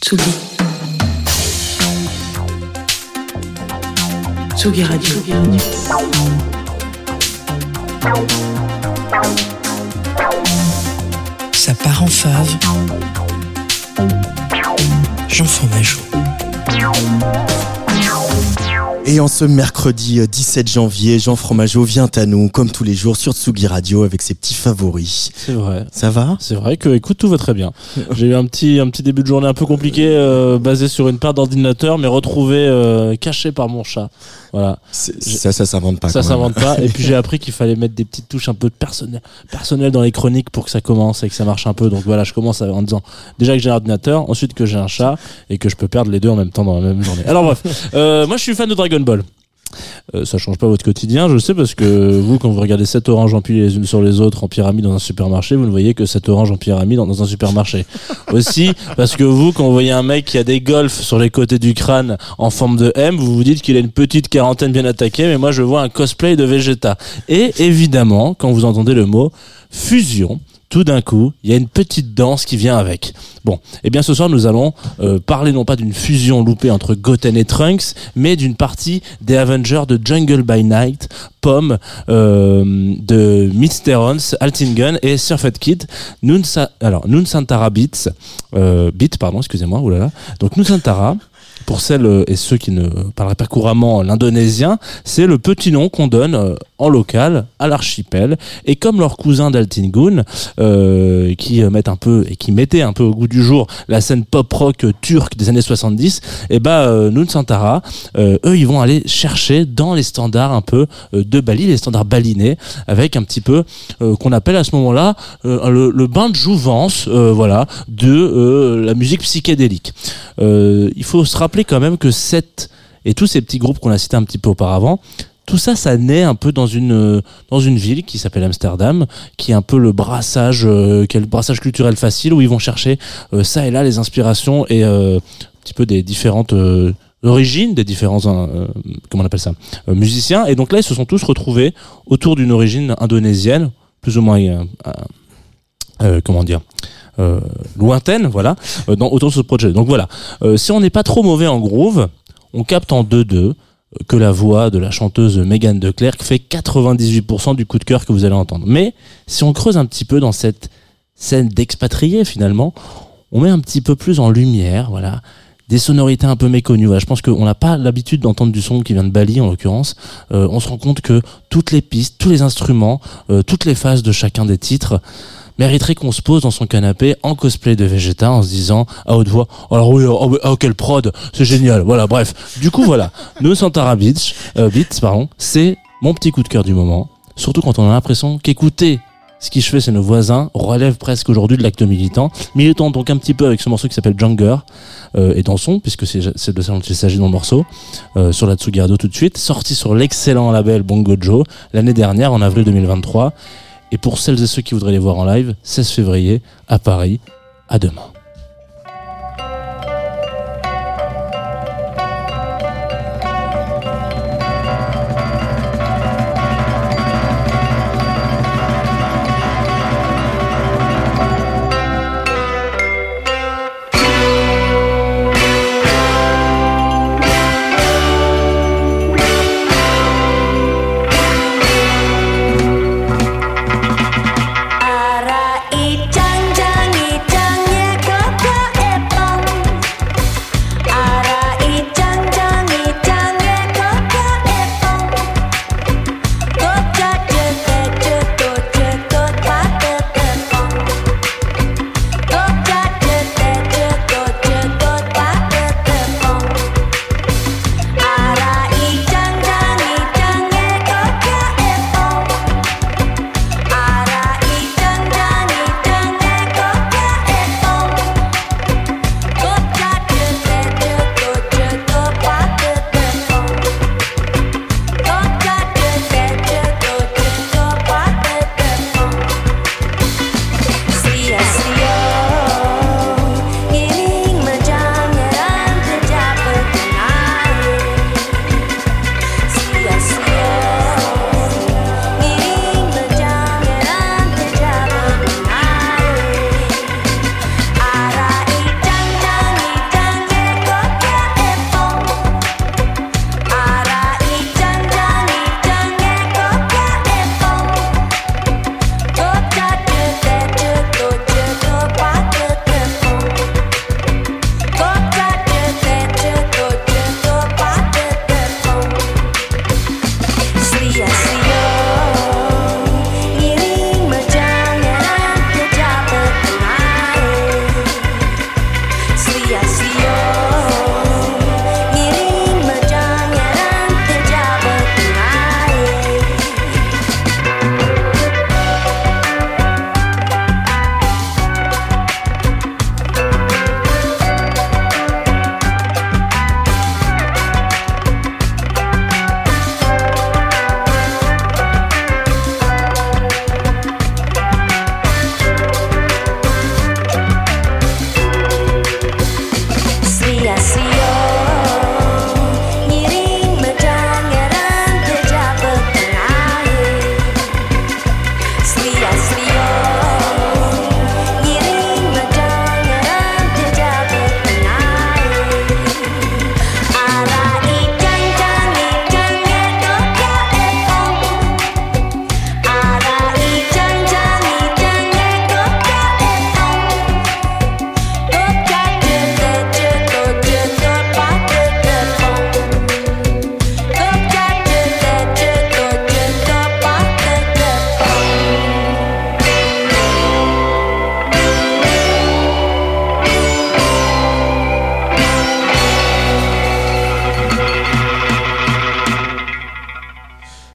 Tsugi. Tsugi Radio. Ça part en fave. Jean Fromageau. Et en ce mercredi 17 euh, janvier, Jean Fromageau vient à nous, comme tous les jours, sur Tsugi Radio avec ses petits favoris. C'est vrai. Ça va? C'est vrai que, écoute, tout va très bien. J'ai eu un petit, un petit début de journée un peu compliqué, euh, basé sur une paire d'ordinateurs, mais retrouvé euh, caché par mon chat. Voilà. Ça, ça s'invente pas. Ça s'invente pas. Et puis j'ai appris qu'il fallait mettre des petites touches un peu personnelles, personnelles dans les chroniques pour que ça commence et que ça marche un peu. Donc voilà, je commence en disant déjà que j'ai un ordinateur, ensuite que j'ai un chat et que je peux perdre les deux en même temps dans la même journée. Alors bref, euh, moi je suis fan de Dragon Ball. Euh, ça change pas votre quotidien, je sais, parce que vous, quand vous regardez 7 oranges empilées les unes sur les autres en pyramide dans un supermarché, vous ne voyez que 7 oranges en pyramide dans, dans un supermarché. Aussi, parce que vous, quand vous voyez un mec qui a des golfs sur les côtés du crâne en forme de M, vous vous dites qu'il a une petite quarantaine bien attaquée, mais moi je vois un cosplay de Vegeta. Et évidemment, quand vous entendez le mot fusion, tout d'un coup, il y a une petite danse qui vient avec. Bon, eh bien ce soir nous allons euh, parler non pas d'une fusion loupée entre Goten et Trunks, mais d'une partie des Avengers de Jungle by Night, Pomme, euh, de Midsterons, Altingen et Surfed Kid. Nunsa, alors Beats, euh, Beat pardon, excusez-moi, oulala. Donc Nunsantara. Pour celles euh, et ceux qui ne parleraient pas couramment l'indonésien, c'est le petit nom qu'on donne euh, en local à l'archipel. Et comme leurs cousins d'Altingun, euh, qui euh, mettent un peu et qui mettaient un peu au goût du jour la scène pop rock turque des années 70, et bah euh, eux ils vont aller chercher dans les standards un peu de Bali, les standards balinais, avec un petit peu qu'on appelle à ce moment-là le, le bain de jouvence, voilà, de la musique psychédélique. Il faut se rappeler quand même que cette et tous ces petits groupes qu'on a cités un petit peu auparavant, tout ça, ça naît un peu dans une euh, dans une ville qui s'appelle Amsterdam, qui est un peu le brassage, euh, le brassage culturel facile où ils vont chercher euh, ça et là les inspirations et un petit peu des différentes origines, des différents comment on appelle ça, musiciens. Et donc là, ils se sont tous retrouvés autour d'une origine indonésienne, plus ou moins comment dire. Euh, lointaine, voilà, euh, dans, autour de ce projet. Donc voilà, Euh, si on n'est pas trop mauvais en groove, on capte en 2-2 que la voix de la chanteuse Megan de Klerk fait 98% du coup de cœur que vous allez entendre. Mais si on creuse un petit peu dans cette scène d'expatriés finalement, on met un petit peu plus en lumière, voilà, des sonorités un peu méconnues. Je pense qu'on n'a pas l'habitude d'entendre du son qui vient de Bali en l'occurrence. On se rend compte que toutes les pistes, tous les instruments, toutes les phases de chacun des titres mériterait qu'on se pose dans son canapé en cosplay de Vegeta en se disant à haute voix alors oui oh, oui, oh, quel prod c'est génial voilà bref du coup voilà. Nous Santara Beach euh, Beats pardon c'est mon petit coup de cœur du moment. Surtout quand on a l'impression qu'écouter ce qui je fais c'est nos voisins relève presque aujourd'hui de l'acte militant. Militant donc un petit peu avec ce morceau qui s'appelle Junger euh, et dansons puisque c'est c'est de ça dont il s'agit dans le morceau euh, sur la Tsugi Radio tout de suite sorti sur l'excellent label Bongo Joe l'année dernière en avril 2023 et pour celles et ceux qui voudraient les voir en live, 16 février à Paris. À demain.